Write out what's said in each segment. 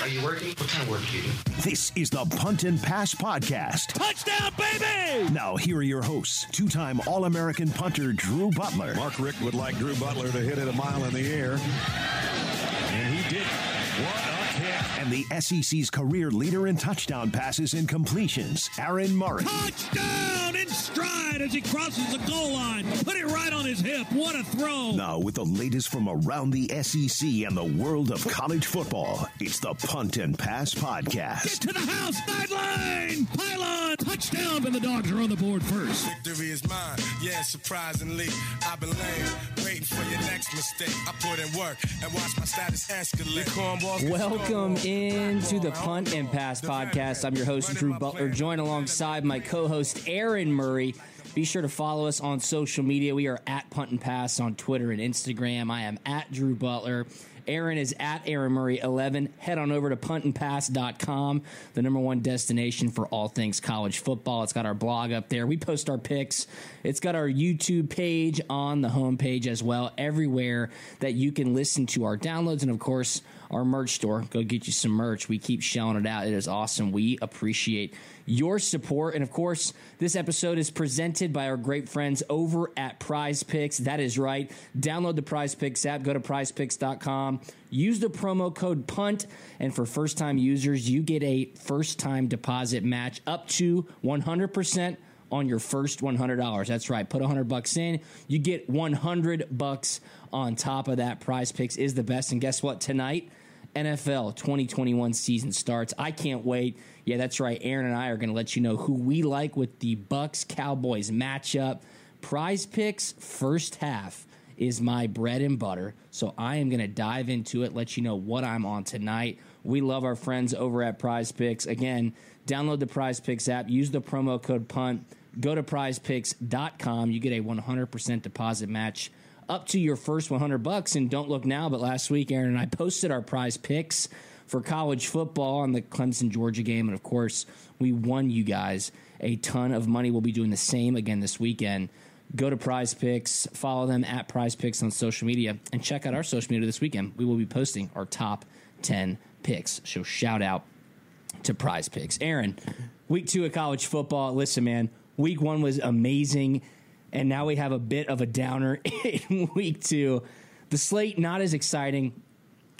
Are you working? What kind of work do you do? This is the Punt and Pass Podcast. Touchdown, baby! Now, here are your hosts two time All American punter Drew Butler. Mark Richt would like Drew Butler to hit it a mile in the air. And the SEC's career leader in touchdown passes and completions, Aaron Murray. Touchdown in stride as he crosses the goal line. Put it right on his hip. What a throw. Now, with the latest from around the SEC and the world of college football, it's the Punt and Pass Podcast. Get to the house. Sideline. Pylon. Touchdown. And the dogs are on the board first. Victory is mine. Yeah, surprisingly, I've been lame, waiting for your next mistake. I put in work and watch my status escalate. Cornballs- Welcome into the Punt and Pass podcast. I'm your host, Drew Butler, joined alongside my co host, Aaron Murray. Be sure to follow us on social media. We are at Punt and Pass on Twitter and Instagram. I am at Drew Butler. Aaron is at Aaron Murray 11. Head on over to puntandpass.com, the number one destination for all things college football. It's got our blog up there. We post our picks. It's got our YouTube page on the homepage as well, everywhere that you can listen to our downloads. And of course, our merch store. Go get you some merch. We keep shelling it out. It is awesome. We appreciate your support. And of course, this episode is presented by our great friends over at Prize Picks. That is right. Download the Prize Picks app. Go to prizepicks.com. Use the promo code PUNT. And for first time users, you get a first time deposit match up to 100% on your first $100. That's right. Put 100 bucks in, you get 100 bucks on top of that. Prize Picks is the best. And guess what? Tonight, NFL 2021 season starts. I can't wait. Yeah, that's right. Aaron and I are going to let you know who we like with the Bucs Cowboys matchup. Prize Picks first half is my bread and butter. So I am going to dive into it, let you know what I'm on tonight. We love our friends over at Prize Picks. Again, download the Prize Picks app, use the promo code PUNT, go to prizepicks.com. You get a 100% deposit match up to your first 100 bucks. And don't look now, but last week, Aaron and I posted our prize picks for college football on the Clemson Georgia game. And of course, we won you guys a ton of money. We'll be doing the same again this weekend. Go to Prize Picks, follow them at Prize Picks on social media, and check out our social media this weekend. We will be posting our top 10 picks. So shout out to Prize Picks. Aaron, week two of college football. Listen, man, week one was amazing, and now we have a bit of a downer in week two. The slate not as exciting.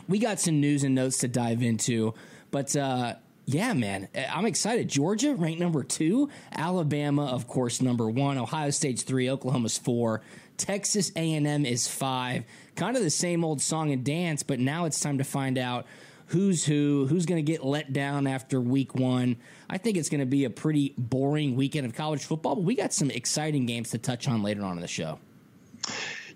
We got some news and notes to dive into, but uh, yeah, man, uh, I'm excited. Georgia ranked number two, Alabama, of course, number one. Ohio State's three, Oklahoma's four, Texas A&M is five. Kind of the same old song and dance, but now it's time to find out who's who, who's going to get let down after week one. I think it's going to be a pretty boring weekend of college football, but we got some exciting games to touch on later on in the show.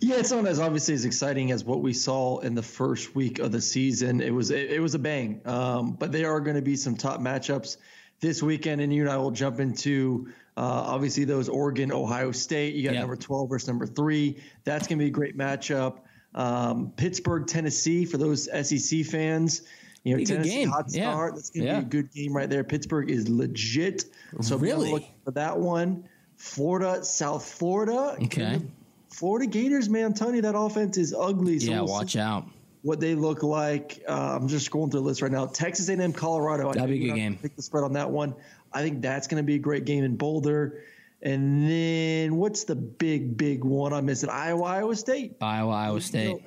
Yeah, it's not as obviously as exciting as what we saw in the first week of the season. It was it, it was a bang, um, but there are going to be some top matchups this weekend, and you and I will jump into uh, obviously those Oregon, Ohio State. You got Yep. number twelve versus number three. That's going to be a great matchup. Um, Pittsburgh, Tennessee for those SEC fans. You know, Be Tennessee game. hot Yeah. start. That's going to Yeah. be a good game right there. Pittsburgh is legit. So be on the Really? for that one. Florida, South Florida. Okay. Florida Gators, man, I'm telling you, that offense is ugly. So yeah, we'll watch out. what they look like. Uh, I'm just scrolling through the list right now. Texas A&M, Colorado. I That'd be a good game. Pick the spread on that one. I think that's going to be a great game in Boulder. And then what's the big, big one I'm missing? Iowa, Iowa State. Iowa, Iowa State. You know,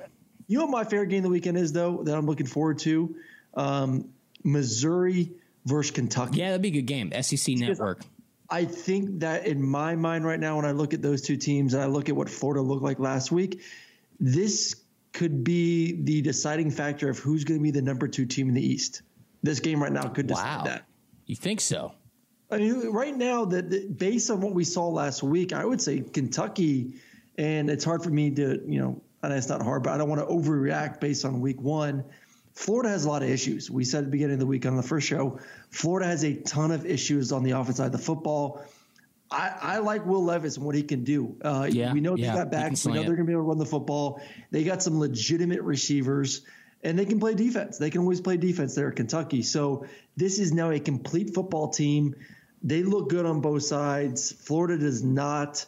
you know what my favorite game of the weekend is, though, that I'm looking forward to? Um, Missouri versus Kentucky. Yeah, that'd be a good game. SEC Network. I think that in my mind right now, when I look at those two teams and I look at what Florida looked like last week, this could be the deciding factor of who's going to be the number two team in the East. This game right now could decide Wow. that. You think so? I mean, right now, that based on what we saw last week, I would say Kentucky, and it's hard for me to, you know, and it's not hard, but I don't want to overreact based on week one. Florida has a lot of issues. We said at the beginning of the week on the first show, Florida has a ton of issues on the offense side of the football. I, I like Will Levis and what he can do. Uh, Yeah, we know they yeah, got backs. We know they're going to be able to run the football. They got some legitimate receivers, and they can play defense. They can always play defense there at Kentucky. So this is now a complete football team. They look good on both sides. Florida does not.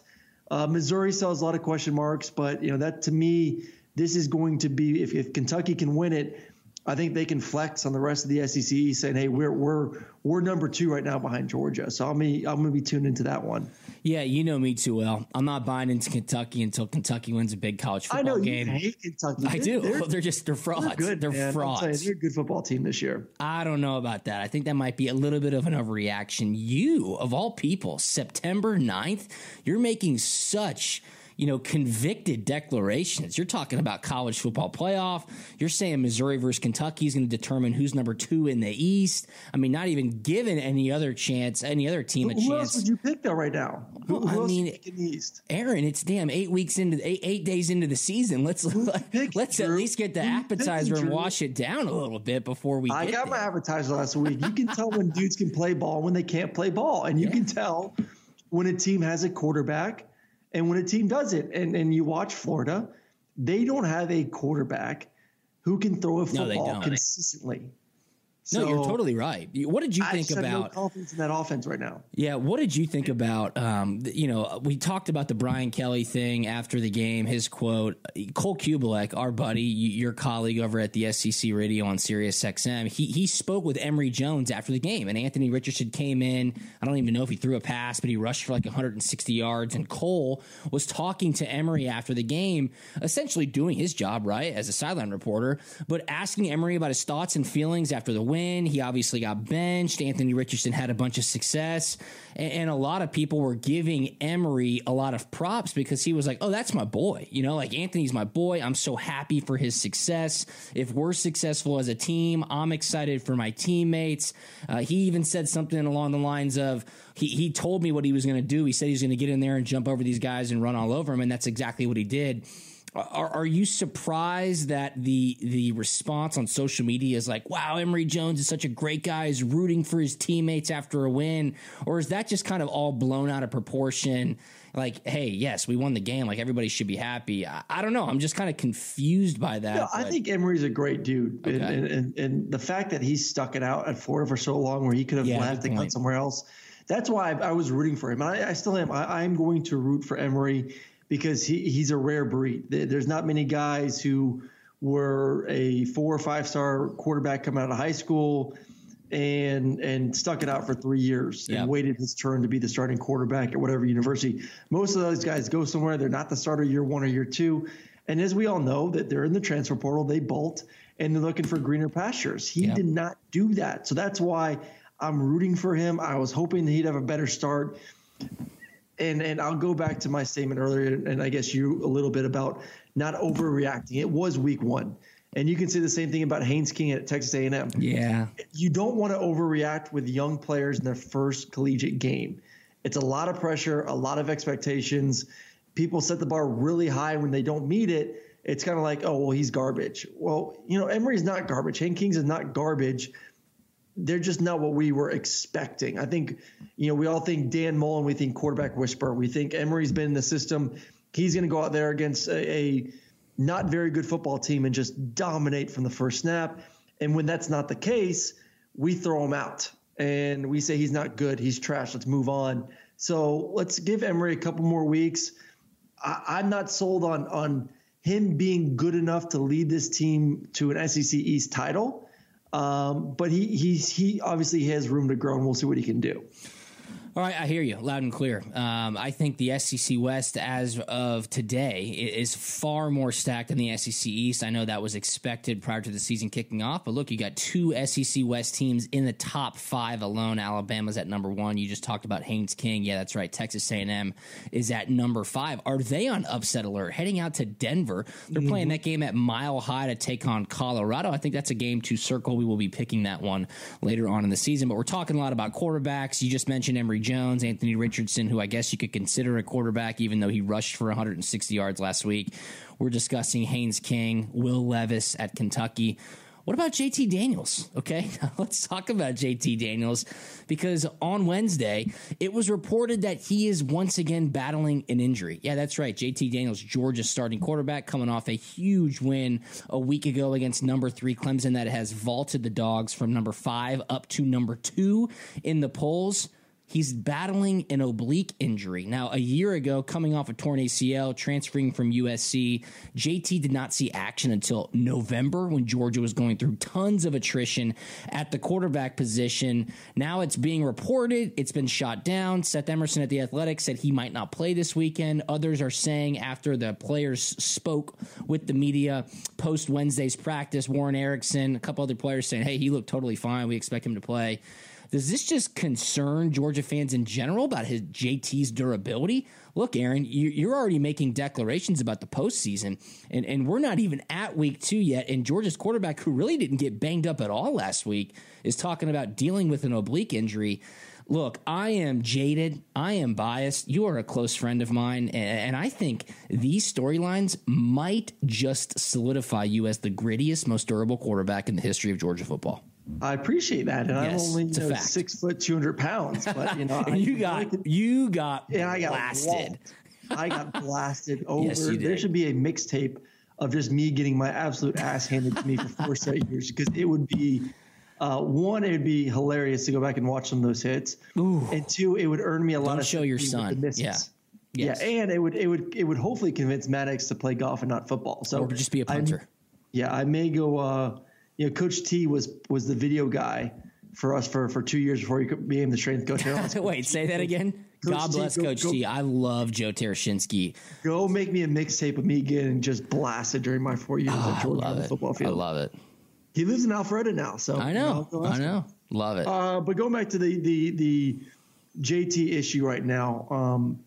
Uh, Missouri still has a lot of question marks, but you know that to me, this is going to be if, if Kentucky can win it, I think they can flex on the rest of the SEC, saying, "Hey, we're we're we're number two right now behind Georgia." So I'm gonna, I'm to be tuned into that one. Yeah, you know me too well. I'm not buying into Kentucky until Kentucky wins a big college football I know game. you hate Kentucky. I They're- do. They're, They're, just they're frauds. they're good. They're man. You, frauds. they're a good football team this year. I don't know about that. I think that might be a little bit of an overreaction. You, of all people, September 9th, you're making such, you know, convicted declarations. You're talking about college football playoff. You're saying Missouri versus Kentucky is going to determine who's number two in the East. I mean, not even giving any other chance, any other team a Who, who else would you pick though right now? Who, Well, who I mean, pick in the East? Aaron, it's damn eight weeks into eight, eight days into the season. Let's pick, let's at least get the Who appetizer picking, and wash it down a little bit before we. I got my there. advertiser last week. You can tell when dudes can play ball when they can't play ball, and you can tell when a team has a quarterback and when a team does it, And and you watch Florida, they don't have a quarterback who can throw a football don't. consistently. No, you're totally right. What did you think have no about? confidence in that offense right now. Yeah, what did you think about? Um, you know, we talked about the Brian Kelly thing after the game. His quote: Cole Cubelic, our buddy, your colleague over at the SEC Radio on Sirius XM, he he spoke with Emory Jones after the game, and Anthony Richardson came in. I don't even know if he threw a pass, but he rushed for like 160 yards. And Cole was talking to Emory after the game, essentially doing his job right as a sideline reporter, but asking Emory about his thoughts and feelings after the win. He obviously got benched. Anthony Richardson had a bunch of success, and, and a lot of people were giving Emory a lot of props because he was like, "Oh, that's my boy." You know, like Anthony's my boy. I'm so happy for his success. If we're successful as a team, I'm excited for my teammates. Uh, he even said something along the lines of, he, he told me what he was going to do. He said he's going to get in there and jump over these guys and run all over them, and that's exactly what he did. Are, are you surprised that the the response on social media is like, "Wow, Emory Jones is such a great guy, is rooting for his teammates after a win," or is that just kind of all blown out of proportion? Like, hey, yes, we won the game. Like everybody should be happy. I, I don't know. I'm just kind of confused by that. No, I think Emory's a great dude, and, Okay. and, and and the fact that he's stuck it out at Florida for so long, where he could have Yeah, left and gone somewhere else. That's why I, was rooting for him. And I, I still am. I, I'm going to root for Emory because he, he's a rare breed. There's not many guys who were a four or five star quarterback coming out of high school and and stuck it out for three years and waited his turn to be the starting quarterback at whatever university. Most of those guys go somewhere. They're not the starter year one or year two. And as we all know, that they're in the transfer portal, they bolt and they're looking for greener pastures. He did not do that. So that's why I'm rooting for him. I was hoping that he'd have a better start. And and I'll go back to my statement earlier, and I guess you a little bit about not overreacting. It was week one, and you can say the same thing about Haynes King at Texas A&M yeah, you don't want to overreact with young players in their first collegiate game. It's a lot of pressure, a lot of expectations. People set the bar really high when they don't meet it. It's kind of like, oh, well, he's garbage. Well, you know, Emory's not garbage. Hank Kings is not garbage. They're just not what we were expecting. I think, you know, we all think Dan Mullen, we think quarterback whisper, We think Emory's been in the system. He's going to go out there against a, a not very good football team and just dominate from the first snap. And when that's not the case, we throw him out and we say he's not good, he's trash. Let's move on. So let's give Emory a couple more weeks. I, I'm not sold on on him being good enough to lead this team to an SEC East title. Um, but he he's he obviously has room to grow, and we'll see what he can do. All right, I hear you loud and clear. Um, I think the SEC West, as of today, is far more stacked than the SEC East. I know that was expected prior to the season kicking off, but look, you got two SEC West teams in the top five alone. Alabama's at number one. You just talked about Haynes King. Yeah, that's right. Texas A&M is at number five. Are they on upset alert? Heading out to Denver, they're playing that game at Mile High to take on Colorado. I think that's a game to circle. We will be picking that one later on in the season. But we're talking a lot about quarterbacks. You just mentioned Emory Jones, Anthony Richardson, who I guess you could consider a quarterback, even though he rushed for 160 yards last week. We're discussing Haynes King, Will Levis at Kentucky. What about JT Daniels? Okay, let's talk about JT Daniels because on Wednesday it was reported that he is once again battling an injury. Yeah, that's right. JT Daniels, Georgia's starting quarterback, coming off a huge win a week ago against number three Clemson that has vaulted the dogs from number five up to number two in the polls. He's battling an oblique injury. Now, a year ago, coming off a torn ACL, transferring from USC, JT did not see action until November when Georgia was going through tons of attrition at the quarterback position. Now it's being reported, it's been shot down. Seth Emerson at The Athletic said he might not play this weekend. Others are saying after the players spoke with the media post Wednesday's practice, Warren Ericson, a couple other players saying, hey, he looked totally fine. We expect him to play. Does this just concern Georgia fans in general about his JT's durability? Look, Aaron, you're already making declarations about the postseason, and, and we're not even at week two yet. And Georgia's quarterback, who really didn't get banged up at all last week, is talking about dealing with an oblique injury. Look, I am jaded. I am biased. You are a close friend of mine. And I think these storylines might just solidify you as the grittiest, most durable quarterback in the history of Georgia football. I appreciate that, and yes, I'm only you know, six foot, two hundred pounds. But you know, you got you got and I got blasted. I got blasted over. Yes, there should be a mixtape of just me getting my absolute ass handed to me for four straight years because it would be uh, one, it would be hilarious to go back and watch some of those hits, Ooh. and two, it would earn me a Don't lot of show your son. Yeah. Yes. Yeah, and it would it would it would hopefully convince Maddox to play golf and not football. So or just be a punter. I, yeah, I may go. Uh, you know, Coach T was was the video guy for us for for two years before he became the strength coach. Wait, say that again. Coach God bless T, Coach go, T. I love Joe Tereshinski. Go make me a mixtape of me getting just blasted during my four years oh, at Georgia on the football field. I love it. He lives in Alpharetta now, so I know. You know I know. Him. Love it. Uh, but going back to the the the JT issue right now, um,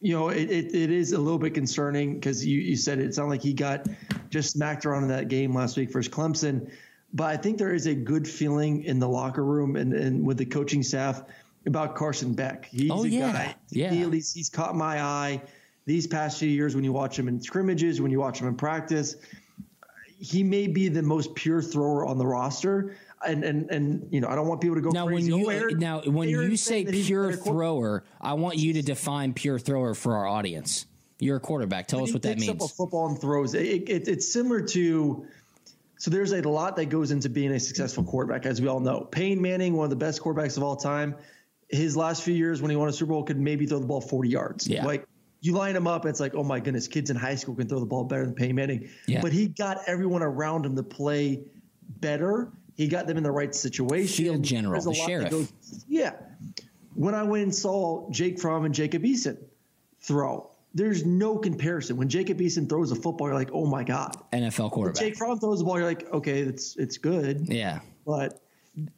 you know, it, it, it is a little bit concerning because you, you said it, it sounded like he got just smacked around in that game last week versus Clemson. But I think there is a good feeling in the locker room and, and with the coaching staff about Carson Beck. He's oh, a yeah. guy. Yeah. He, at least he's caught my eye these past few years when you watch him in scrimmages, when you watch him in practice. He may be the most pure thrower on the roster. And and and you know, I don't want people to go now crazy. when you oh, now when you say pure thrower, I want you to define pure thrower for our audience. You're a quarterback. Tell us what that means. Up a football and throws. It, it, it's similar to so there's a lot that goes into being a successful quarterback, as we all know. Peyton Manning, one of the best quarterbacks of all time, his last few years when he won a Super Bowl could maybe throw the ball 40 yards. Yeah. Like you line him up, it's like, oh my goodness, kids in high school can throw the ball better than Peyton Manning. Yeah. But he got everyone around him to play better. He got them in the right situation. Field general, the sheriff. Goes, yeah. When I went and saw Jake Fromm and Jacob Eason throw, there's no comparison. When Jacob Eason throws a football, you're like, oh my god, NFL quarterback. When Jake Fromm throws the ball, you're like, okay, it's it's good. Yeah, but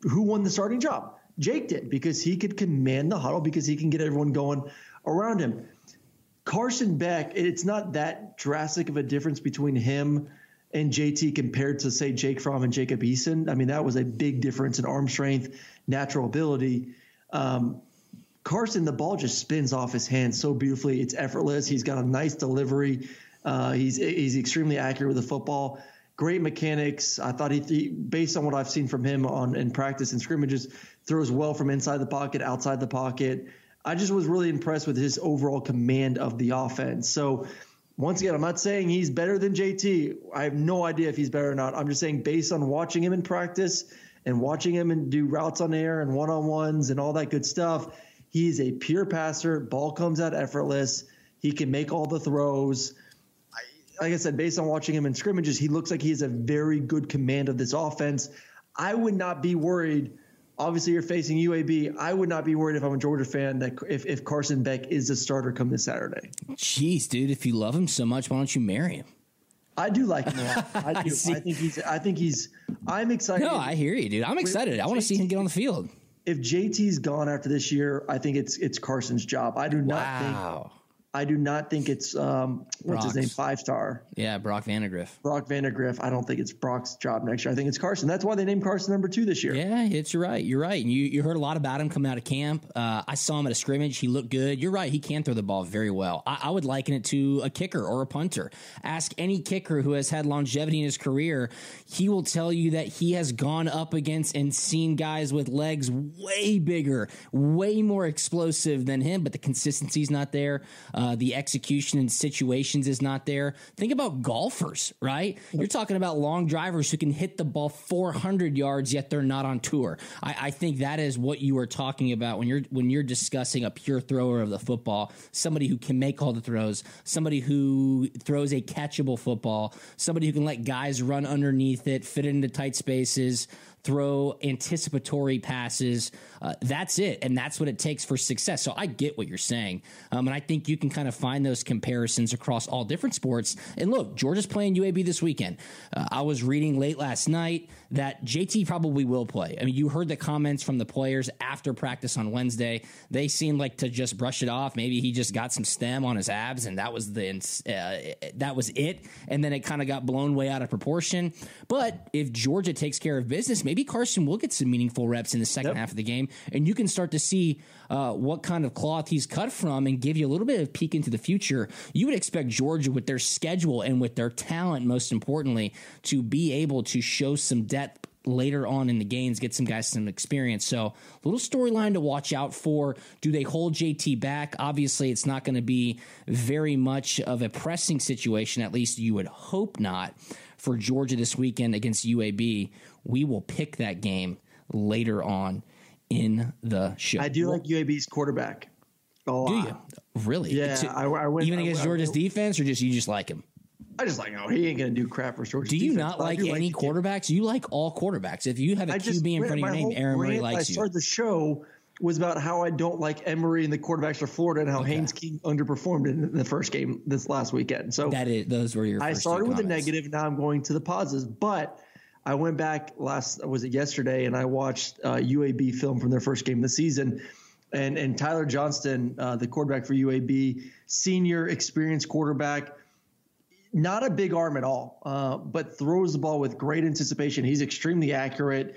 who won the starting job? Jake did because he could command the huddle because he can get everyone going around him. Carson Beck, it's not that drastic of a difference between him and JT compared to say Jake Fromm and Jacob Eason. I mean, that was a big difference in arm strength, natural ability. Um, Carson, the ball just spins off his hands so beautifully. It's effortless. He's got a nice delivery. Uh, he's he's extremely accurate with the football. Great mechanics. I thought he, he, based on what I've seen from him on in practice and scrimmages, throws well from inside the pocket, outside the pocket. I just was really impressed with his overall command of the offense. So, once again, I'm not saying he's better than JT. I have no idea if he's better or not. I'm just saying based on watching him in practice and watching him and do routes on air and one on ones and all that good stuff He's a pure passer. Ball comes out effortless. He can make all the throws. I, like I said, based on watching him in scrimmages, he looks like he has a very good command of this offense. I would not be worried. Obviously, you're facing UAB. I would not be worried if I'm a Georgia fan that if, if Carson Beck is a starter come this Saturday. Jeez, dude, if you love him so much, why don't you marry him? I do like him a lot. I do. I, I think he's. I think he's. I'm excited. No, I hear you, dude. I'm excited. I want to see him get on the field if JT's gone after this year, I think it's it's Carson's job. I do not wow. I do not think it's um, what's his name, five star. Yeah, Brock Vandagriff. Brock Vandagriff. I don't think it's Brock's job next year. I think it's Carson. That's why they named Carson number two this year. Yeah, it's you're right. You're right. And you you heard a lot about him coming out of camp. Uh, I saw him at a scrimmage. He looked good. You're right. He can throw the ball very well. I, I would liken it to a kicker or a punter. Ask any kicker who has had longevity in his career. He will tell you that he has gone up against and seen guys with legs way bigger, way more explosive than him, but the consistency's not there. Uh, Uh, the execution execution in situations is not there. Think about golfers, right? You're talking about long drivers who can hit the ball 400 yards, yet they're not on tour. I, I think that is what you are talking about when you're when you're discussing a pure thrower of the football, somebody who can make all the throws, somebody who throws a catchable football, somebody who can let guys run underneath it, fit into tight spaces throw anticipatory passes. Uh, that's it. And that's what it takes for success. So I get what you're saying. Um, and I think you can kind of find those comparisons across all different sports. And look, Georgia's playing UAB this weekend. Uh, I was reading late last night that JT probably will play. I mean, you heard the comments from the players after practice on Wednesday. They seemed like to just brush it off. Maybe he just got some stem on his abs, and that was the uh, that was it. And then it kind of got blown way out of proportion. But if Georgia takes care of business, maybe Carson will get some meaningful reps in the second yep. half of the game, and you can start to see uh, what kind of cloth he's cut from and give you a little bit of peek into the future. You would expect Georgia, with their schedule and with their talent, most importantly, to be able to show some depth later on in the games, get some guys some experience. So, little storyline to watch out for. Do they hold JT back? Obviously, it's not going to be very much of a pressing situation, at least you would hope not, for Georgia this weekend against UAB. We will pick that game later on in the show. I do like UAB's quarterback. Oh, do you really? Yeah, I, I went, even against I, Georgia's defense, or just you just like him? I just like, oh, he ain't gonna do crap for Georgia. Do you defense, not like any like quarterbacks? You like all quarterbacks. If you have a I QB in front of your name, Aaron Murray likes you. I started the show was about how I don't like Emory and the quarterbacks for Florida and how okay. Haynes King underperformed in the first game this last weekend. So that is those were your. I started with the negative. Now I'm going to the positives, but I went back last was it yesterday and I watched uh, UAB film from their first game of the season. And, and Tyler Johnston, uh, the quarterback for UAB, senior experienced quarterback, not a big arm at all, uh, but throws the ball with great anticipation. He's extremely accurate.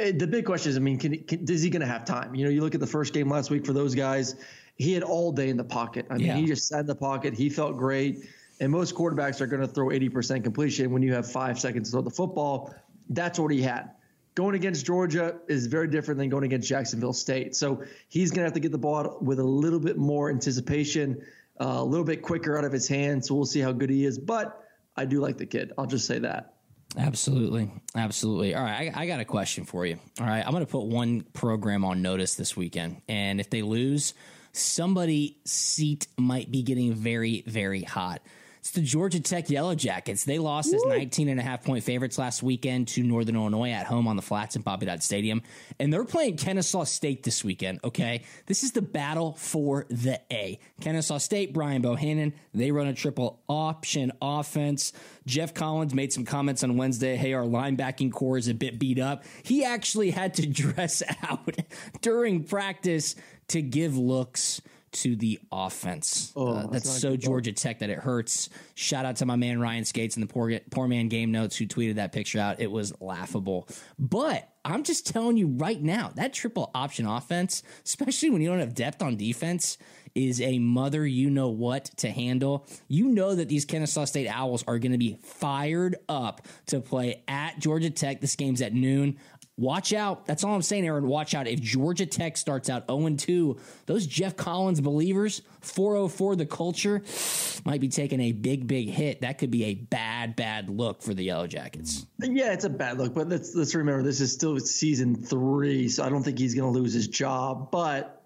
Uh, the big question is, I mean, can, can, is he going to have time? You know, you look at the first game last week for those guys. He had all day in the pocket. I mean, yeah. he just sat in the pocket. He felt great. And most quarterbacks are going to throw 80% completion when you have five seconds to throw the football. That's what he had. Going against Georgia is very different than going against Jacksonville State. So he's going to have to get the ball with a little bit more anticipation, uh, a little bit quicker out of his hands. So we'll see how good he is. But I do like the kid. I'll just say that. Absolutely. Absolutely. All right. I, I got a question for you. All right. I'm going to put one program on notice this weekend. And if they lose, somebody's seat might be getting very, very hot. It's the Georgia Tech Yellow Jackets. They lost Woo. as 19 and a half point favorites last weekend to Northern Illinois at home on the flats in Bobby Dodd Stadium. And they're playing Kennesaw State this weekend, okay? This is the battle for the A. Kennesaw State, Brian Bohannon, they run a triple option offense. Geoff Collins made some comments on Wednesday. Hey, our linebacking core is a bit beat up. He actually had to dress out during practice to give looks to the offense. Oh, uh, that's, so Georgia Tech that it hurts. Shout out to my man Ryan Skates and the poor, poor man game notes who tweeted that picture out. It was laughable. But I'm just telling you right now, that triple option offense, especially when you don't have depth on defense, is a mother you know what to handle. You know that these Kennesaw State Owls are going to be fired up to play at Georgia Tech. This game's at noon. Watch out. That's all I'm saying, Aaron. Watch out. If Georgia Tech starts out 0 2, those Geoff Collins believers, 404 the culture, might be taking a big, big hit. That could be a bad, bad look for the Yellow Jackets. Yeah, it's a bad look, but let's let's remember this is still season three, so I don't think he's going to lose his job. But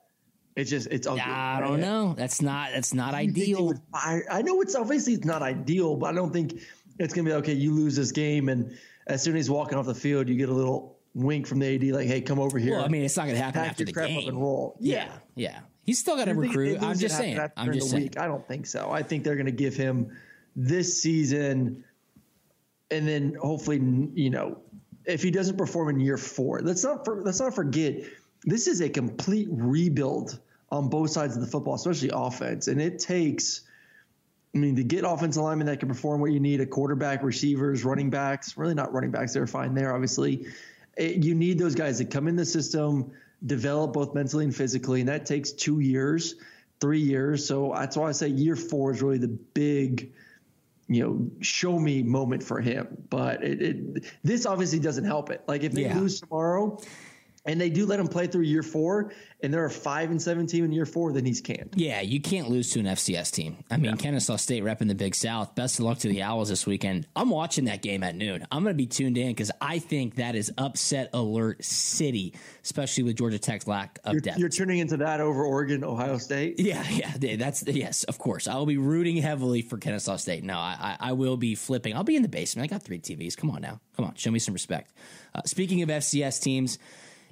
it's just it's ugly. I don't know. That's not that's not ideal. I know it's obviously it's not ideal, but I don't think it's going to be okay. You lose this game, and as soon as he's walking off the field, you get a little wink from the AD, like, "Hey, come over here." Well, I mean, it's not going to happen after the game. and roll. Yeah, yeah. yeah. He's still got to recruit. I'm just saying. I'm just saying. Week. I don't think so. I think they're going to give him this season, and then hopefully, you know, if he doesn't perform in year four, let's not for, let's not forget this is a complete rebuild on both sides of the football, especially offense. And it takes, I mean, to get offensive linemen that can perform what you need a quarterback, receivers, running backs, really not running backs, they're fine there, obviously. It, you need those guys that come in the system, develop both mentally and physically, and that takes two years, three years. So that's why I say year four is really the big you know, show me moment for him. But it, it this obviously doesn't help it. Like if they yeah. lose tomorrow, and they do let him play through year four, and they're a five and seven team in year four, then he's canned. Yeah, you can't lose to an FCS team. I mean, yeah. Kennesaw State repping the Big South. Best of luck to the Owls this weekend. I'm watching that game at noon. I'm going to be tuned in because I think that is upset alert city, especially with Georgia Tech's lack of you're, depth. You're tuning into that over Oregon, Ohio State. Yeah, yeah, that's yes, of course. I will be rooting heavily for Kennesaw State. No, I, I, I will be flipping. I'll be in the basement. I got three TVs. Come on now, come on, show me some respect. Uh, speaking of FCS teams.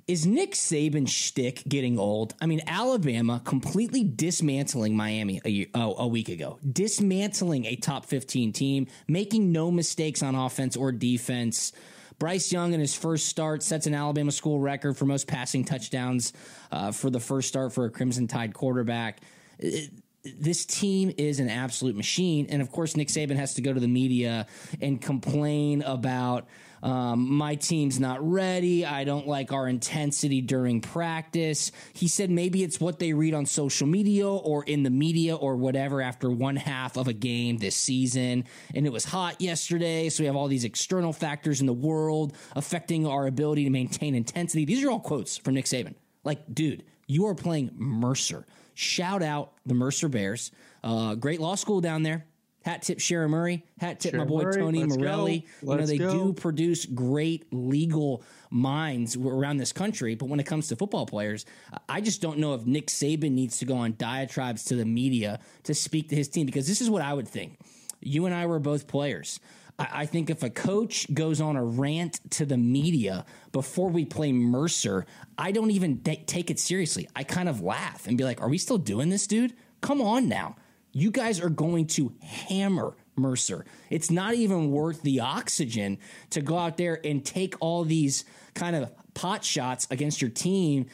Is Nick Saban's shtick getting old? I mean, Alabama completely dismantling Miami a, year, oh, a week ago, dismantling a top 15 team, making no mistakes on offense or defense. Bryce Young in his first start sets an Alabama school record for most passing touchdowns uh, for the first start for a Crimson Tide quarterback. It, this team is an absolute machine. And of course, Nick Saban has to go to the media and complain about um, my team's not ready. I don't like our intensity during practice. He said maybe it's what they read on social media or in the media or whatever after one half of a game this season. And it was hot yesterday. So we have all these external factors in the world affecting our ability to maintain intensity. These are all quotes from Nick Saban. Like, dude, you are playing Mercer. Shout out the Mercer Bears. Uh, great law school down there. Hat tip Sharon Murray. Hat tip my boy Murray. Tony Morelli. You know, they go. do produce great legal minds around this country. But when it comes to football players, I just don't know if Nick Saban needs to go on diatribes to the media to speak to his team because this is what I would think. You and I were both players. I think if a coach goes on a rant to the media before we play Mercer, I don't even take it seriously. I kind of laugh and be like, "Are we still doing this, dude? Come on now." you guys are going to hammer Mercer. It's not even worth the oxygen to go out there and take all these kind of pot shots against your team.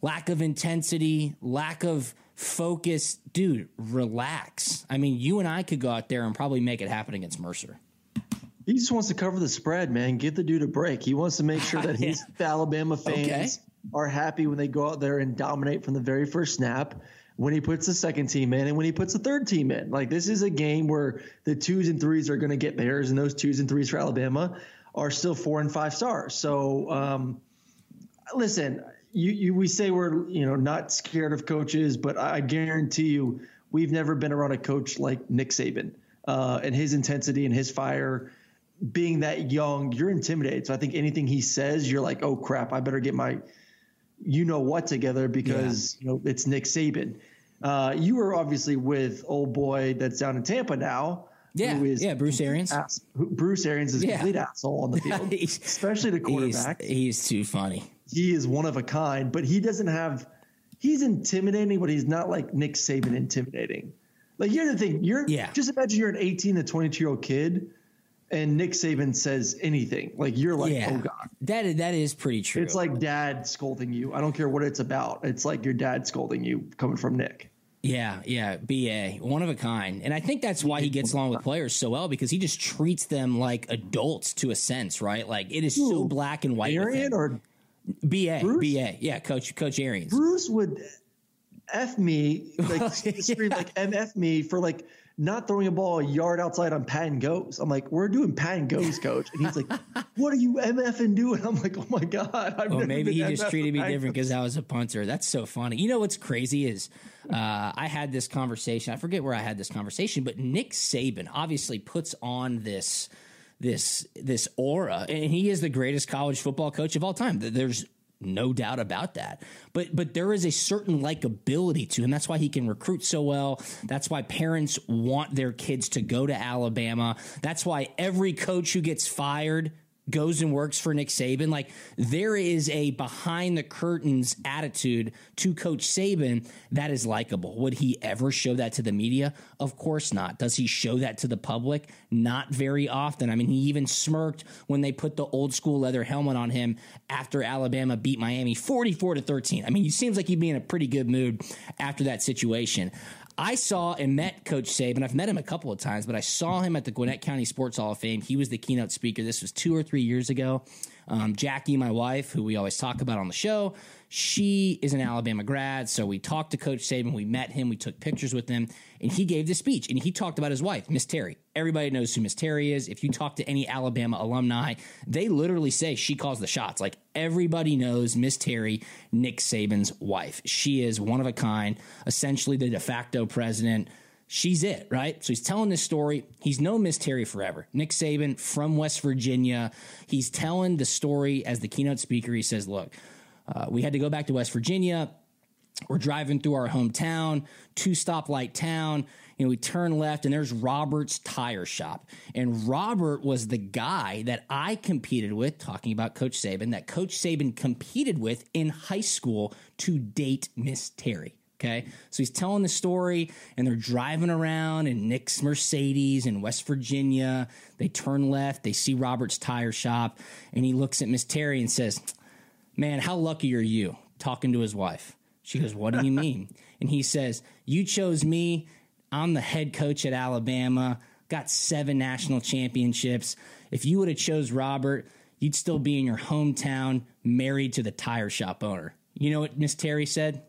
Lack of intensity, lack of focus. Dude, relax. I mean, you and I could go out there and probably make it happen against Mercer. He just wants to cover the spread, man. Give the dude a break. He wants to make sure that his Alabama fans okay. are happy when they go out there and dominate from the very first snap when he puts the second team in and when he puts the third team in. Like this is a game where the twos and threes are going to get theirs, and those twos and threes for Alabama are still four and five stars. So um, listen, you, you we say we're you know not scared of coaches, but I guarantee you we've never been around a coach like Nick Saban uh, and his intensity and his fire. Being that young, you're intimidated. So I think anything he says, you're like, oh crap, I better get my you know what together because yeah. you know it's Nick Saban. Uh, you were obviously with old boy that's down in Tampa now. Yeah, yeah, Bruce Arians. Ass, Bruce Arians is a yeah. complete asshole on the field, especially the quarterback. He's, he's, too funny. He is one of a kind, but he doesn't have. He's intimidating, but he's not like Nick Saban intimidating. Like here's the thing: you're yeah. just imagine you're an 18 to 22 year old kid and Nick Saban says anything, like you're like, yeah, oh god, that that is pretty true. It's like dad scolding you. I don't care what it's about. It's like your dad scolding you coming from Nick. Yeah, yeah, BA, one of a kind. And I think that's why he gets along with players so well because he just treats them like adults to a sense, right? Like it is Ooh, so black and white. Arian or BA, Bruce? BA, yeah, coach Coach Arians. Bruce would f me like yeah. scream like mf me for like not throwing a ball a yard outside on pat and goes. I'm like, we're doing pat and goes, coach. And he's like, what are you MFing doing? I'm like, oh my God. I've well, maybe he just treated me different because I was a punter. That's so funny. You know what's crazy is uh, I had this conversation. I forget where I had this conversation, but Nick Saban obviously puts on this this this aura and he is the greatest college football coach of all time there's no doubt about that. But but there is a certain likability to him. That's why he can recruit so well. That's why parents want their kids to go to Alabama. That's why every coach who gets fired goes and works for Nick Saban. Like there is a behind the curtains attitude to Coach Saban that is likable. Would he ever show that to the media? Of course not. Does he show that to the public? Not very often. I mean, he even smirked when they put the old school leather helmet on him after Alabama beat Miami 44 to 13. I mean, he seems like he'd be in a pretty good mood after that situation. I saw and met Coach Saban. I've met him a couple of times, but I saw him at the Gwinnett County Sports Hall of Fame. He was the keynote speaker. This was two or three years ago. Um, Jackie, my wife, who we always talk about on the show, she is an Alabama grad. So we talked to Coach Saban. We met him. We took pictures with him. And he gave the speech. And he talked about his wife, Miss Terry. Everybody knows who Miss Terry is. If you talk to any Alabama alumni, they literally say she calls the shots. Like everybody knows Miss Terry, Nick Saban's wife. She is one of a kind, essentially the de facto president she's it, right? So he's telling this story. He's known Miss Terry forever. Nick Saban from West Virginia. He's telling the story as the keynote speaker. He says, Look, uh, we had to go back to West Virginia. We're driving through our hometown, two stoplight town. You know, we turn left and there's Robert's tire shop. And Robert was the guy that I competed with, talking about Coach Saban, that Coach Saban competed with in high school to date Miss Terry. Okay. So he's telling the story and they're driving around in Nick's Mercedes in West Virginia. They turn left, they see Robert's tire shop, and he looks at Miss Terry and says, Man, how lucky are you? Talking to his wife. She goes, What do you mean? and he says, You chose me. I'm the head coach at Alabama, got seven national championships. If you would have chose Robert, you'd still be in your hometown, married to the tire shop owner. You know what Miss Terry said?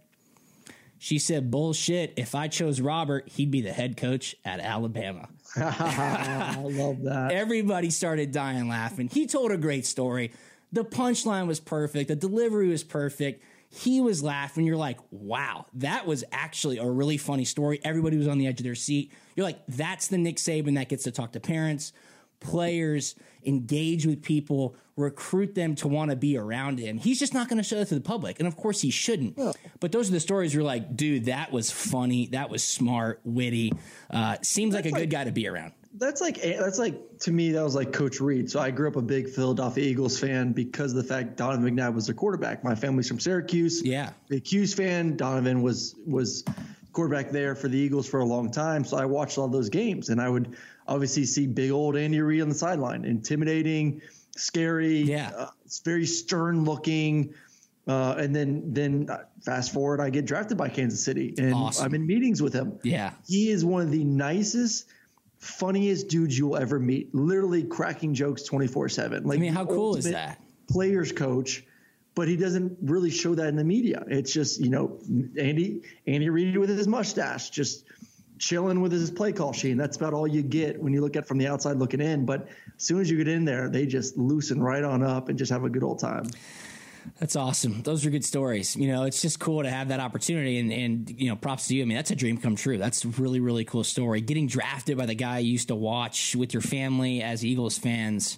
She said, Bullshit. If I chose Robert, he'd be the head coach at Alabama. I love that. Everybody started dying laughing. He told a great story. The punchline was perfect, the delivery was perfect. He was laughing. You're like, wow, that was actually a really funny story. Everybody was on the edge of their seat. You're like, that's the Nick Saban that gets to talk to parents, players, engage with people, recruit them to want to be around him. He's just not going to show that to the public. And of course, he shouldn't. Yeah. But those are the stories you're like, dude, that was funny. That was smart, witty. Uh, seems like a good guy to be around. That's like that's like to me that was like Coach Reid. So I grew up a big Philadelphia Eagles fan because of the fact Donovan McNabb was their quarterback. My family's from Syracuse. Yeah, the Hughes fan. Donovan was was quarterback there for the Eagles for a long time. So I watched all those games, and I would obviously see big old Andy Reid on the sideline, intimidating, scary. Yeah, uh, it's very stern looking. Uh, and then then fast forward, I get drafted by Kansas City, and awesome. I'm in meetings with him. Yeah, he is one of the nicest, funniest dudes you'll ever meet. Literally cracking jokes 24 seven. Like, I mean, how cool is that? Players coach but he doesn't really show that in the media. It's just you know Andy Andy Reid with his mustache, just chilling with his play call sheet. And that's about all you get when you look at from the outside looking in. But as soon as you get in there, they just loosen right on up and just have a good old time. That's awesome. Those are good stories. You know, it's just cool to have that opportunity and, and, you know, props to you. I mean, that's a dream come true. That's really, really cool story. Getting drafted by the guy you used to watch with your family as Eagles fans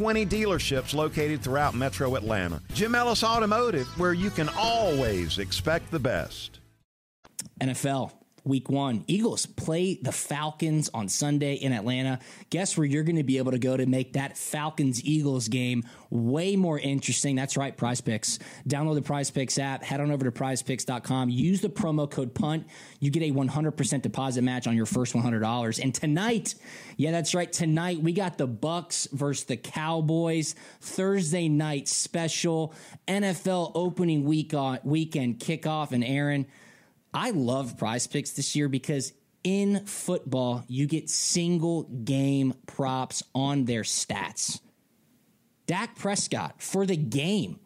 dealerships located throughout metro Atlanta. Jim Ellis Automotive, where you can always expect the best. NFL. Week one, Eagles play the Falcons on Sunday in Atlanta. Guess where you're going to be able to go to make that Falcons Eagles game way more interesting? That's right, Prize Picks. Download the Prize Picks app, head on over to prizepicks.com, use the promo code PUNT. You get a 100% deposit match on your first $100. And tonight, yeah, that's right, tonight we got the Bucs versus the Cowboys. Thursday night special NFL opening week on, weekend kickoff. And Aaron, I love prize picks this year because in football, you get single game props on their stats. Dak Prescott for the game,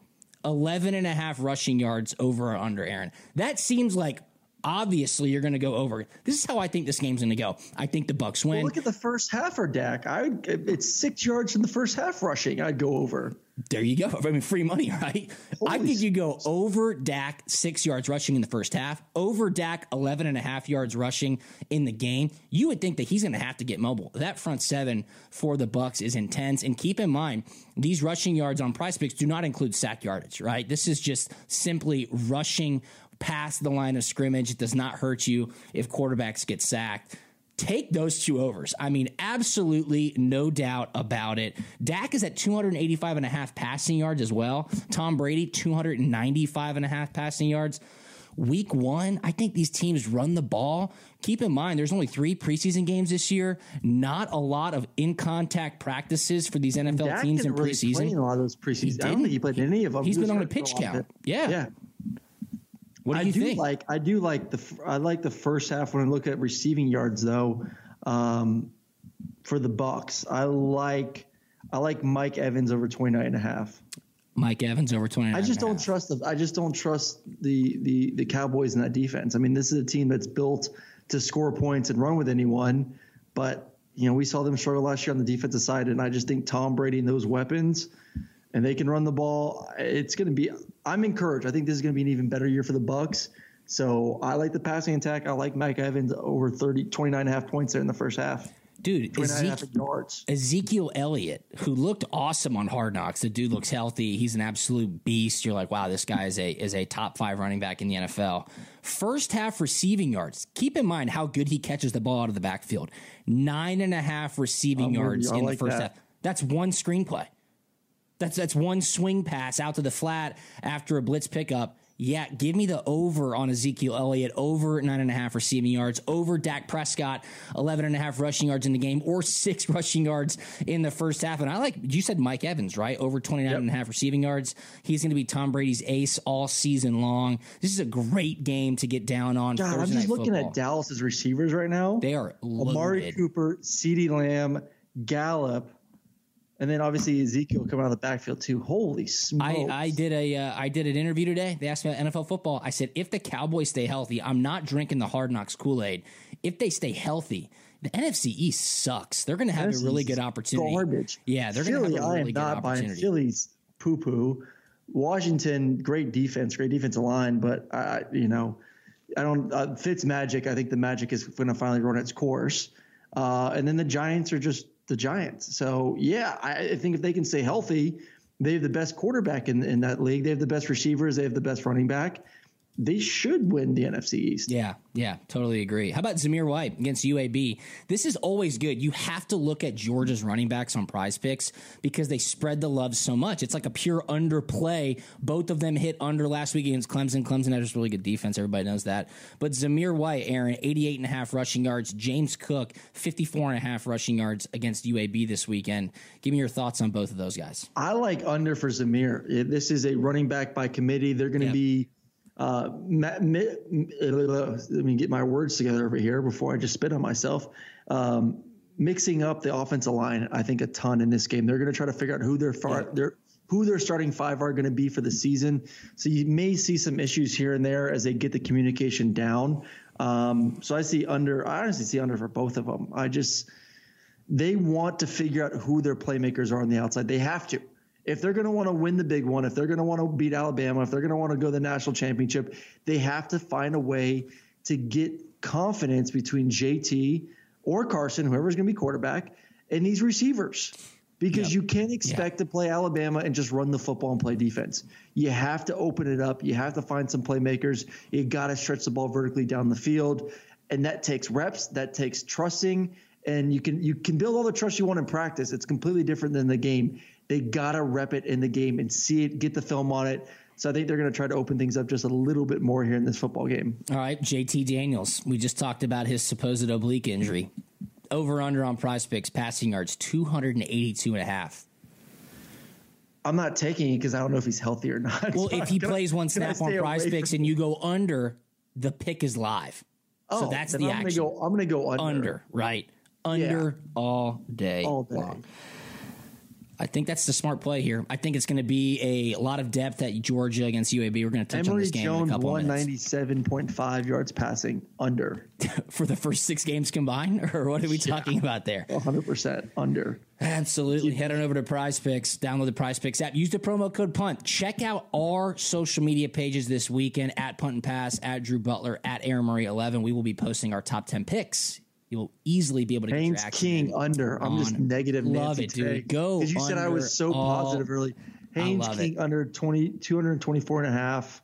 11 and a half rushing yards over or under Aaron. That seems like obviously you're going to go over. This is how I think this game's going to go. I think the Bucs win. Well, look at the first half for Dak. I it's six yards in the first half rushing. I'd go over. There you go. I mean, free money, right? Holy I think you go over Dak six yards rushing in the first half, over Dak 11 and a half yards rushing in the game. You would think that he's going to have to get mobile. That front seven for the Bucs is intense. And keep in mind, these rushing yards on prize picks do not include sack yardage, right? This is just simply rushing past the line of scrimmage. It does not hurt you if quarterbacks get sacked. Take those two overs. I mean, absolutely no doubt about it. Dak is at 285 and a half passing yards as well. Tom Brady, 295 and a half passing yards. Week one, I think these teams run the ball. Keep in mind, there's only three preseason games this year. Not a lot of in contact practices for these NFL Dak teams in really preseason. a lot of those preseason. I don't think he played any of them. He's he been on a pitch count. Yeah. Yeah. What do I you do think? like I do like the I like the first half when I look at receiving yards though. Um, for the Bucs, I like I like Mike Evans over 29 and a half. Mike Evans over 29. I just don't trust the I just don't trust the the the Cowboys in that defense. I mean, this is a team that's built to score points and run with anyone, but you know, we saw them struggle last year on the defensive side and I just think Tom Brady and those weapons and they can run the ball. It's going to be I'm encouraged. I think this is going to be an even better year for the Bucs. So I like the passing attack. I like Mike Evans over 30, 29 and a half points there in the first half. Dude, 29 and a half Ezekiel, yards. Ezekiel Elliott, who looked awesome on Hard Knocks. The dude looks healthy. He's an absolute beast. You're like, wow, this guy is a is a top five running back in the NFL. First half receiving yards. Keep in mind how good he catches the ball out of the backfield. Nine and a half receiving yards in like the first that. half. That's one screenplay. That's that's one swing pass out to the flat after a blitz pickup. Yeah, give me the over on Ezekiel Elliott, over nine and a half receiving yards, over Dak Prescott, 11 and a half rushing yards in the game, or six rushing yards in the first half. And I like, you said Mike Evans, right? Over 29 and a half receiving yards. He's going to be Tom Brady's ace all season long. This is a great game to get down on. God, I'm just looking Football. at Dallas's receivers right now. They are Amari. Cooper, CeeDee Lamb, Gallup, and then obviously Ezekiel coming out of the backfield too. Holy smokes! I, I did a uh, I did an interview today. They asked me about NFL football. I said if the Cowboys stay healthy, I'm not drinking the Hard Knocks Kool Aid. If they stay healthy, the NFC East sucks. They're going to have This a really good opportunity. Garbage. Yeah, they're going to have a really am good not buying opportunity. Philly's poo poo. Washington, great defense, great defensive line, but I, you know, I don't. Uh, Fitz Magic. I think the Magic is going to finally run its course, uh, and then the Giants are just the Giants. So yeah, I, think if they can stay healthy, they have the best quarterback in in that league. They have the best receivers. They have the best running back. They should win the NFC East. Yeah, yeah, totally agree. How about Zamir White against UAB? This is always good. You have to look at Georgia's running backs on prize picks because they spread the love so much. It's like a pure underplay. Both of them hit under last week against Clemson. Clemson has just really good defense. Everybody knows that. But Zamir White, Aaron, 88 and a half rushing yards. James Cook, 54 and a half rushing yards against UAB this weekend. Give me your thoughts on both of those guys. I like under for Zamir. This is a running back by committee. They're going to Yeah. be. Uh, ma- mi- let me get my words together over here before I just spit on myself. Um, mixing up the offensive line, I think a ton in this game. They're going to try to figure out who their far, Yeah. their who their starting five are going to be for the season. So you may see some issues here and there as they get the communication down. Um, so I see under. I honestly see under for both of them. I just they want to figure out who their playmakers are on the outside. They have to. If they're going to want to win the big one, if they're going to want to beat Alabama, if they're going to want to go to the national championship, they have to find a way to get confidence between JT or Carson, whoever's going to be quarterback, and these receivers because yep. you can't expect yeah. to play Alabama and just run the football and play defense. You have to open it up. You have to find some playmakers. You got to stretch the ball vertically down the field, and that takes reps. That takes trusting, and you can you can build all the trust you want in practice. It's completely different than the game. They got to rep it in the game and see it, get the film on it. So I think they're going to try to open things up just a little bit more here in this football game. All right, JT Daniels. We just talked about his supposed oblique injury over under on prize picks passing yards 282 and a half. I'm not taking it because I don't know if he's healthy or not. Well, so if he plays one snap on prize picks and you go under, the pick is live. Oh, so that's the I'm action. Gonna go, I'm going to go under. Under, right. Under yeah. all day. All day. Long. I think that's the smart play here. I think it's going to be a lot of depth at Georgia against UAB. We're going to touch Emory on this game Jones, in a couple 197.5 yards passing under. For the first six games combined? Or what are we yeah. talking about there? 100% under. Absolutely. Head on over to Prize Picks. Download the Prize Picks app. Use the promo code PUNT. Check out our social media pages this weekend at Punt and Pass, at Drew Butler, at Aaron Murray 11. We will be posting our top 10 picks you'll easily be able to Haynes King under. I'm just negative. Love Nancy it, dude. Go because you said I was so positive early. Haynes King it. under 20, 224 and a half.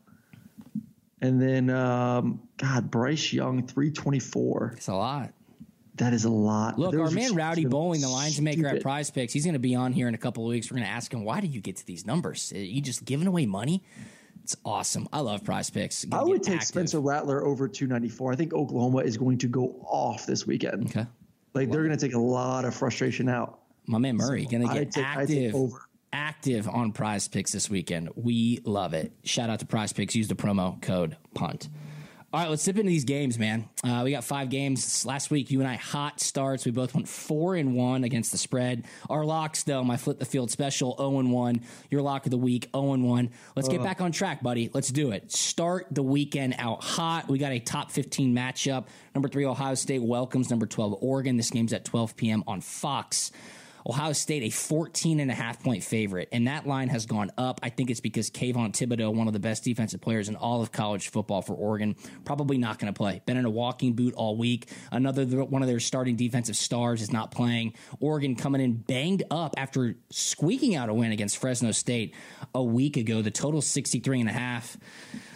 And then, um, God, Bryce Young, 324. It's a lot. That is a lot. Look, our man Rowdy Bowling, the lines maker at Prize Picks, he's going to be on here in a couple of weeks. We're going to ask him, why do you get to these numbers? Are you just giving away money? It's awesome. I love prize picks. I would take active. Spencer Rattler over 294. I think Oklahoma is going to go off this weekend. Okay. Like they're going to take a lot of frustration out. My man Murray so going to get take, active. Active on prize picks this weekend. We love it. Shout out to prize picks. Use the promo code PUNT. All right, let's dip into these games, man. Uh, we got five games last week. You and I hot starts. We both went four and one against the spread. Our locks, though, my flip the field special, zero oh and one. Your lock of the week, zero oh and one. Let's get back on track, buddy. Let's do it. Start the weekend out hot. We got a top fifteen matchup. Number three, Ohio State welcomes number twelve, Oregon. This game's at twelve p.m. on Fox. Ohio State a 14 and a half point favorite, and that line has gone up. I think it's because Kayvon Thibodeaux, one of the best defensive players in all of college football for Oregon, probably not going to play. Been in a walking boot all week. Another one of their starting defensive stars is not playing. Oregon coming in banged up after squeaking out a win against Fresno State a week ago. The total 63 and a half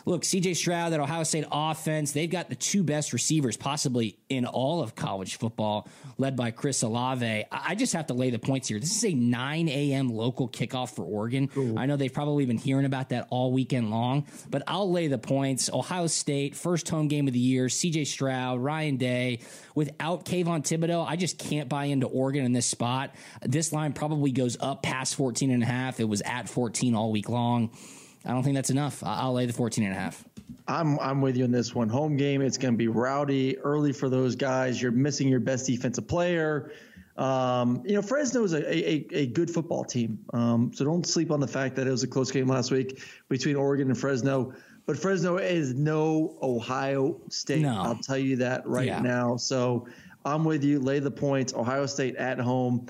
look, CJ Stroud, that Ohio State offense, they've got the two best receivers possibly in all of college football, led by Chris Olave. I just have to lay the points here. This is a 9 a.m. local kickoff for Oregon. Cool. I know they've probably been hearing about that all weekend long, but I'll lay the points. Ohio State, first home game of the year, CJ Stroud, Ryan Day. Without Kayvon Thibodeaux, I just can't buy into Oregon in this spot. This line probably goes up past 14 and a half. It was at 14 all week long. I don't think that's enough. I'll lay the 14 and a half. I'm I'm with you on this one. Home game, it's going to be rowdy early for those guys. You're missing your best defensive player. Um, you know, Fresno is a, a, a good football team. Um, so don't sleep on the fact that it was a close game last week between Oregon and Fresno. But Fresno is no Ohio State. No. I'll tell you that right yeah. now. So I'm with you. Lay the points. Ohio State at home.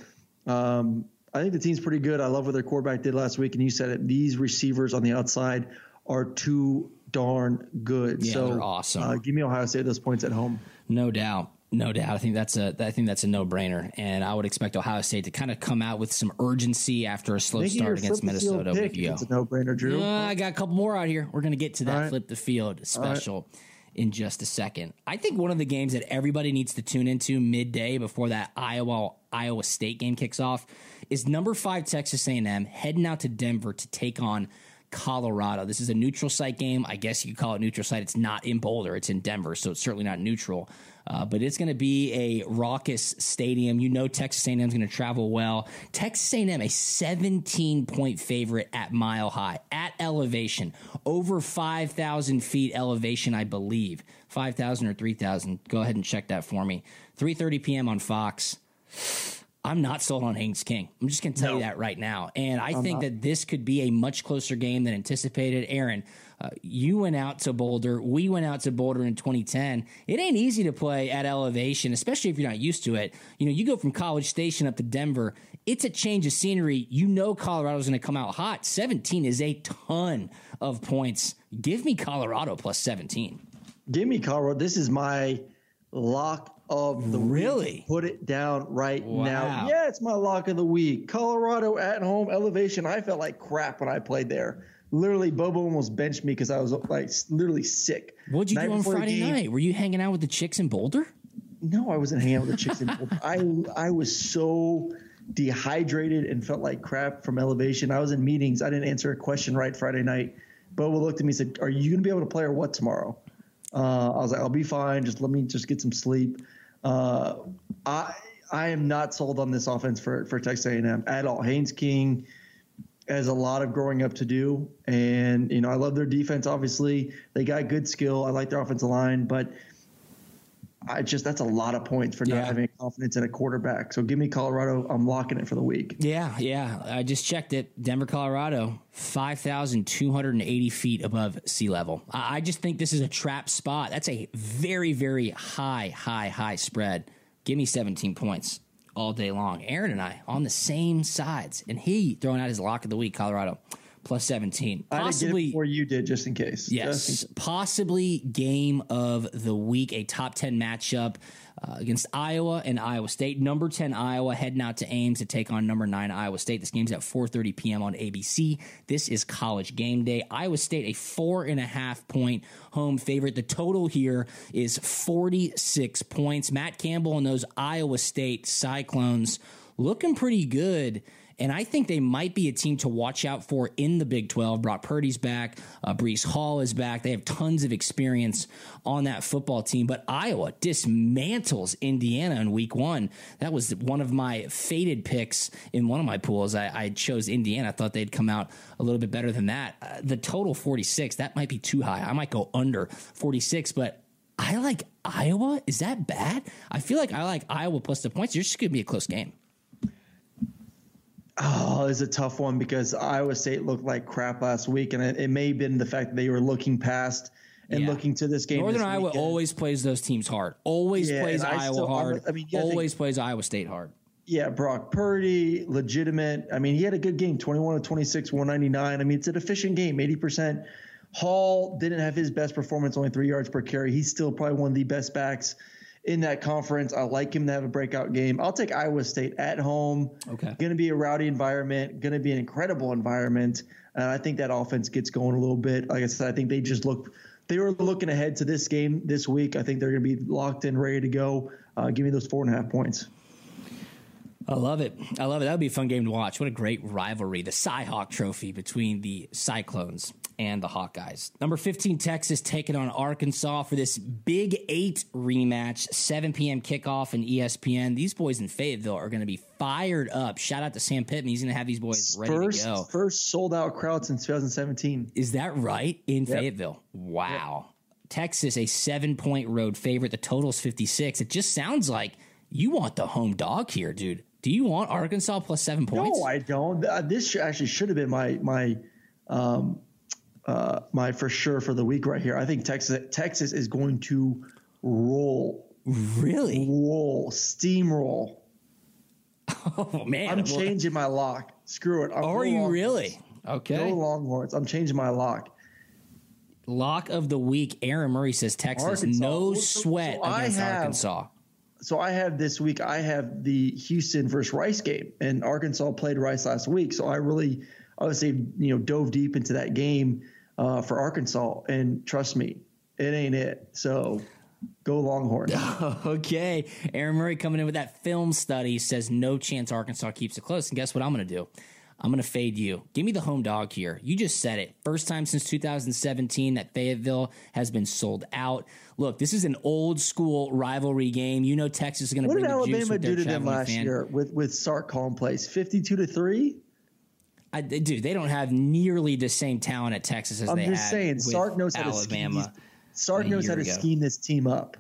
Um, I think the team's pretty good. I love what their quarterback did last week, and you said it. These receivers on the outside are too darn good. Yeah, so they're awesome. Uh, give me Ohio State those points at home. No doubt. No doubt. I think that's a I think that's a no brainer, and I would expect Ohio State to kind of come out with some urgency after a slow Make start against Minnesota. Pick, it's a no brainer, Drew. Uh, I got a couple more out here. We're going to get to that right. flip the field special in just a second. I think one of the games that everybody needs to tune into midday before that Iowa Iowa State game kicks off is number five Texas A&M heading out to Denver to take on Colorado. This is a neutral site game. I guess you could call it neutral site. It's not in Boulder. It's in Denver, so it's certainly not neutral. Uh, but it's going to be a raucous stadium. You know Texas A&M is going to travel well. Texas A&M a 17 point favorite at Mile High at elevation over 5,000 feet elevation, I believe 5,000 or 3,000. Go ahead and check that for me. 3:30 p.m. on Fox. I'm not sold on Haynes King. I'm just going to tell no. you that right now. And I I'm think not. that this could be a much closer game than anticipated. Aaron, uh, you went out to Boulder. We went out to Boulder in 2010. It ain't easy to play at elevation, especially if you're not used to it. You know, you go from College Station up to Denver. It's a change of scenery. You know Colorado's going to come out hot. 17 is a ton of points. Give me Colorado plus 17. Give me Colorado. This is my lock of the really week. put it down right wow. now. Yeah, it's my lock of the week. Colorado at home elevation. I felt like crap when I played there. Literally, Bobo almost benched me because I was like literally sick. What'd you night do on Friday night? Were you hanging out with the chicks in Boulder? No, I wasn't hanging out with the chicks in Boulder. I I was so dehydrated and felt like crap from elevation. I was in meetings. I didn't answer a question right Friday night. Bobo looked at me and said, "Are you going to be able to play or what tomorrow?" Uh, I was like, "I'll be fine. Just let me just get some sleep." Uh, I I am not sold on this offense for for Texas A&M at all. Haynes King has a lot of growing up to do, and you know I love their defense. Obviously, they got good skill. I like their offensive line, but I just that's a lot of points for not yeah. having confidence in a quarterback. So give me Colorado. I'm locking it for the week. Yeah, yeah. I just checked it. Denver, Colorado, five thousand two hundred and eighty feet above sea level. I just think this is a trap spot. That's a very, very high, high, high spread. Give me seventeen points all day long. Aaron and I on the same sides, and he throwing out his lock of the week, Colorado plus 17. Possibly before you did, just in case. Yes, in case. possibly game of the week, a top 10 matchup uh, against Iowa and Iowa State. Number 10 Iowa heading out to Ames to take on number 9 Iowa State. This game's at 4:30 p.m. on ABC. This is college game day. Iowa State a four and a half point home favorite. The total here is 46 points. Matt Campbell and those Iowa State Cyclones looking pretty good and I think they might be a team to watch out for in the Big 12. Brock Purdy's back. Uh, Breece Hall is back. They have tons of experience on that football team. But Iowa dismantles Indiana in week one. That was one of my faded picks in one of my pools. I, I chose Indiana. I thought they'd come out a little bit better than that. Uh, the total 46, that might be too high. I might go under 46, but I like Iowa. Is that bad? I feel like I like Iowa plus the points. It's just going to be a close game. Oh, it's a tough one because Iowa State looked like crap last week, and it, it may have been the fact that they were looking past and yeah. looking to this game. Northern this Iowa always plays those teams hard. Always yeah, plays Iowa still, hard. I mean, always think, plays Iowa State hard. Yeah, Brock Purdy, legitimate. I mean, he had a good game, 21 to 26, 199. I mean, it's an efficient game, 80%. Hall didn't have his best performance, only three yards per carry. He's still probably one of the best backs in that conference. I like him to have a breakout game. I'll take Iowa State at home. Okay. Going to be a rowdy environment, going to be an incredible environment. And I think that offense gets going a little bit. Like I said, I think they just look they were looking ahead to this game this week. I think they're going to be locked in, ready to go. Uh, give me those four and a half points. I love it. I love it. That would be a fun game to watch. What a great rivalry. The Cy-Hawk Trophy between the Cyclones and the Hawkeyes. Number 15, Texas taking on Arkansas for this Big Eight rematch. 7 p.m. kickoff in ESPN. These boys in Fayetteville are going to be fired up. Shout out to Sam Pittman. He's going to have these boys ready first, to go. First sold out crowd since 2017. Is that right? In yep. Fayetteville. Wow. Yep. Texas, a seven point road favorite. The total's 56. It just sounds like you want the home dog here, dude. Do you want Arkansas plus seven points? No, I don't. Uh, this actually should have been my my um, uh, my for sure for the week right here. I think Texas Texas is going to roll. Really? Roll, steamroll. Oh man, I'm changing my lock. Screw it. I'm Are you really? Okay. Go Longhorns. I'm changing my lock. Lock of the week. Aaron Murray says Texas. Arkansas. No sweat so against have, Arkansas. So I have this week. I have the Houston versus Rice game, and Arkansas played Rice last week. So I really, obviously, you know, dove deep into that game uh, for Arkansas. And trust me, it ain't it. So go Longhorn. okay. Aaron Murray coming in with that film study says no chance Arkansas keeps it close. And guess what I'm going to do? I'm going to fade you. Give me the home dog here. You just said it. First time since 2017 that Fayetteville has been sold out. Look, this is an old school rivalry game. You know Texas is going to bring the juice with do to them last year with with Sark calling plays 52 to three? I, dude, they don't have nearly the same talent at Texas as they have. I'm they just saying. Sark knows how to scheme. These, Sark knows how to ago. scheme this team up.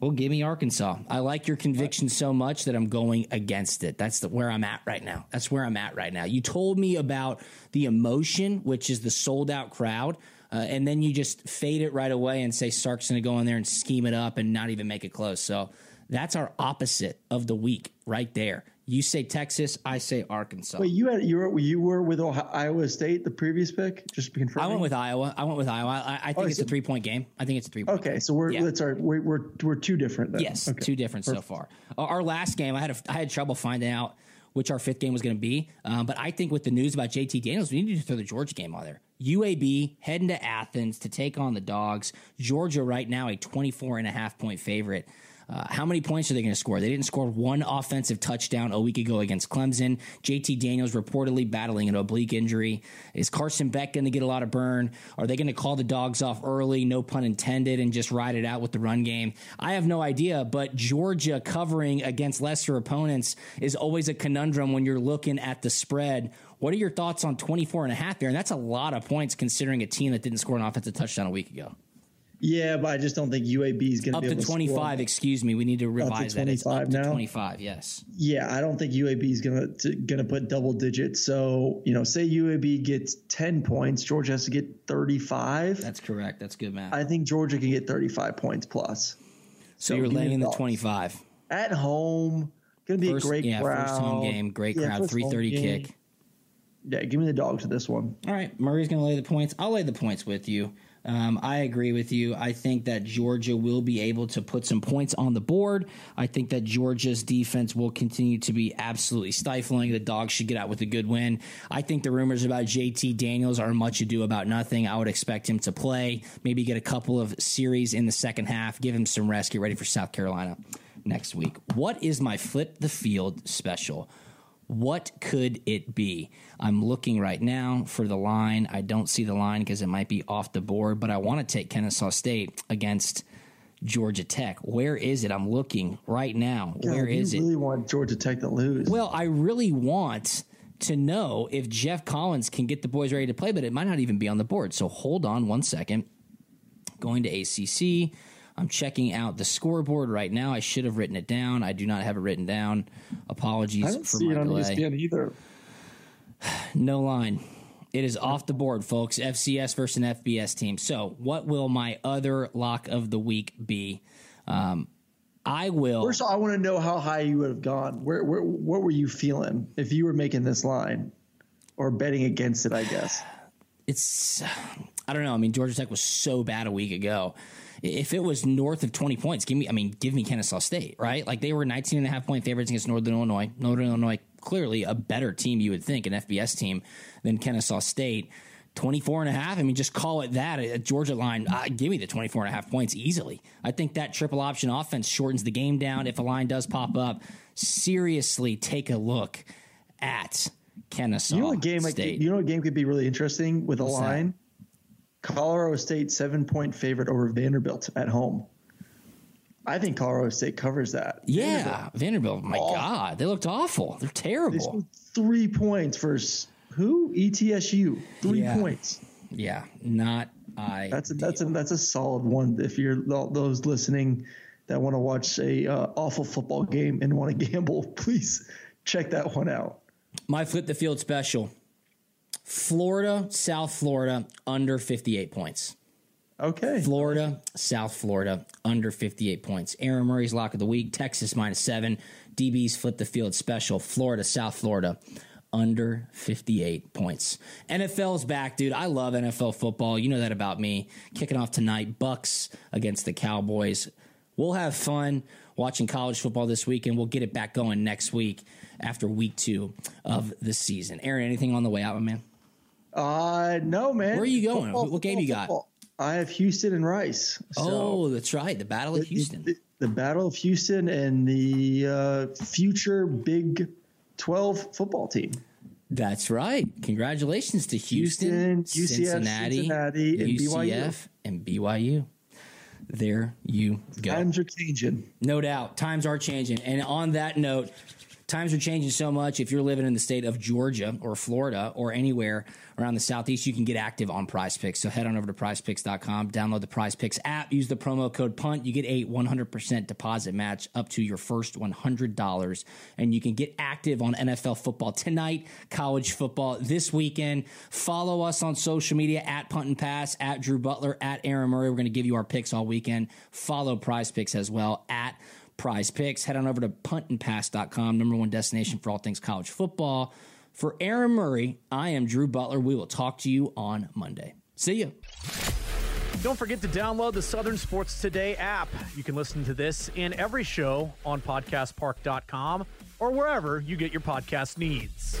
Well, give me Arkansas. I like your conviction so much that I'm going against it. That's the, where I'm at right now. That's where I'm at right now. You told me about the emotion, which is the sold out crowd. Uh, and then you just fade it right away and say Sark's going to go in there and scheme it up and not even make it close. So that's our opposite of the week right there. You say Texas, I say Arkansas. Wait, you had you were you were with Ohio, Iowa State the previous pick? Just to confirm. I went with Iowa. I went with Iowa. I, I think oh, it's a three point game. I think it's a three. point Okay, so we're yeah. that's our we're, we're we're two different. Then. Yes, okay. two different Perfect. so far. Our last game, I had a, I had trouble finding out which our fifth game was going to be. Um, but I think with the news about JT Daniels, we need to throw the Georgia game on there. UAB heading to Athens to take on the Dogs. Georgia right now a 24 and a half point favorite. Uh, how many points are they going to score? They didn't score one offensive touchdown a week ago against Clemson. JT Daniels reportedly battling an oblique injury. Is Carson Beck going to get a lot of burn? Are they going to call the dogs off early, no pun intended, and just ride it out with the run game? I have no idea, but Georgia covering against lesser opponents is always a conundrum when you're looking at the spread. What are your thoughts on 24 and a half there? And that's a lot of points considering a team that didn't score an offensive touchdown a week ago. Yeah, but I just don't think UAB is going to be up to twenty five. Excuse me, we need to revise that. It's up to twenty five. Yes. Yeah, I don't think UAB is going to going to put double digits. So you know, say UAB gets ten points, Georgia has to get thirty five. That's correct. That's good math. I think Georgia can get thirty five points plus. So, so you're laying the twenty five at home. Going to be first, a great yeah, crowd. first home game, great yeah, crowd, three thirty kick. Yeah, give me the dogs to this one. All right, Murray's going to lay the points. I'll lay the points with you. Um, I agree with you. I think that Georgia will be able to put some points on the board. I think that Georgia's defense will continue to be absolutely stifling. The dogs should get out with a good win. I think the rumors about JT Daniels are much ado about nothing. I would expect him to play, maybe get a couple of series in the second half, give him some rest, get ready for South Carolina next week. What is my flip the field special? What could it be? I'm looking right now for the line. I don't see the line because it might be off the board, but I want to take Kennesaw State against Georgia Tech. Where is it? I'm looking right now. God, Where is it? You really want Georgia Tech to lose? Well, I really want to know if Geoff Collins can get the boys ready to play, but it might not even be on the board. So hold on one second. Going to ACC. I'm checking out the scoreboard right now. I should have written it down. I do not have it written down. Apologies I for see my it on delay. ESPN either. No line. It is off the board, folks. FCS versus an FBS team. So, what will my other lock of the week be? Um, I will. First of all, I want to know how high you would have gone. Where, where, what were you feeling if you were making this line or betting against it? I guess it's. I don't know. I mean, Georgia Tech was so bad a week ago if it was north of 20 points, give me, I mean, give me Kennesaw State, right? Like they were 19 and a half point favorites against Northern Illinois. Northern Illinois, clearly a better team, you would think, an FBS team than Kennesaw State. 24 and a half. I mean, just call it that. A Georgia line, uh, give me the 24 and a half points easily. I think that triple option offense shortens the game down. If a line does pop up, seriously take a look at Kennesaw. You know, a game State. like you know, a game could be really interesting with a What's line. That? Colorado State seven point favorite over Vanderbilt at home. I think Colorado State covers that. Yeah, Vanderbilt. Vanderbilt my awful. God, they looked awful. They're terrible. three points versus who? ETSU. Three yeah. points. Yeah, not I. That's a, that's a that's a solid one. If you're those listening that want to watch a uh, awful football game and want to gamble, please check that one out. My flip the field special. Florida, South Florida, under 58 points. Okay. Florida, South Florida, under 58 points. Aaron Murray's lock of the week. Texas minus seven. DB's flip the field special. Florida, South Florida, under 58 points. NFL's back, dude. I love NFL football. You know that about me. Kicking off tonight, Bucs against the Cowboys. We'll have fun watching college football this week, and we'll get it back going next week after week two of the season. Aaron, anything on the way out, my man? Uh, no, man. Where are you going? Football, what game you got? Football. I have Houston and Rice. So oh, that's right. The Battle of Houston. The, the, the Battle of Houston and the uh, future Big 12 football team. That's right. Congratulations to Houston, Houston UCF, Cincinnati, Cincinnati and UCF, BYU. and BYU. There you go. Times are changing. No doubt. Times are changing. And on that note, times are changing so much. If you're living in the state of Georgia or Florida or anywhere around the southeast, you can get active on Prize Picks. So head on over to PrizePicks.com, download the Prize Picks app, use the promo code PUNT. You get a 100% deposit match up to your first $100, and you can get active on NFL football tonight, college football this weekend. Follow us on social media at Punt and Pass, at Drew Butler, at Aaron Murray. We're going to give you our picks all weekend. Follow Prize Picks as well at Prize Picks. Head on over to puntandpass.com, number one destination for all things college football. For Aaron Murray, I am Drew Butler. We will talk to you on Monday. See you. Don't forget to download the Southern Sports Today app. You can listen to this in every show on podcastpark.com or wherever you get your podcast needs.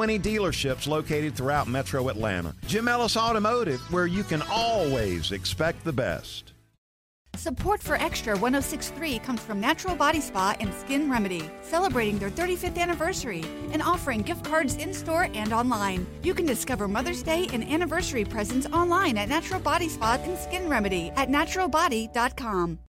20 dealerships located throughout metro Atlanta. Jim Ellis Automotive, where you can always expect the best. Support for Extra 1063 comes from Natural Body Spa and Skin Remedy, celebrating their 35th anniversary and offering gift cards in store and online. You can discover Mother's Day and anniversary presents online at Natural Body Spa and Skin Remedy at naturalbody.com.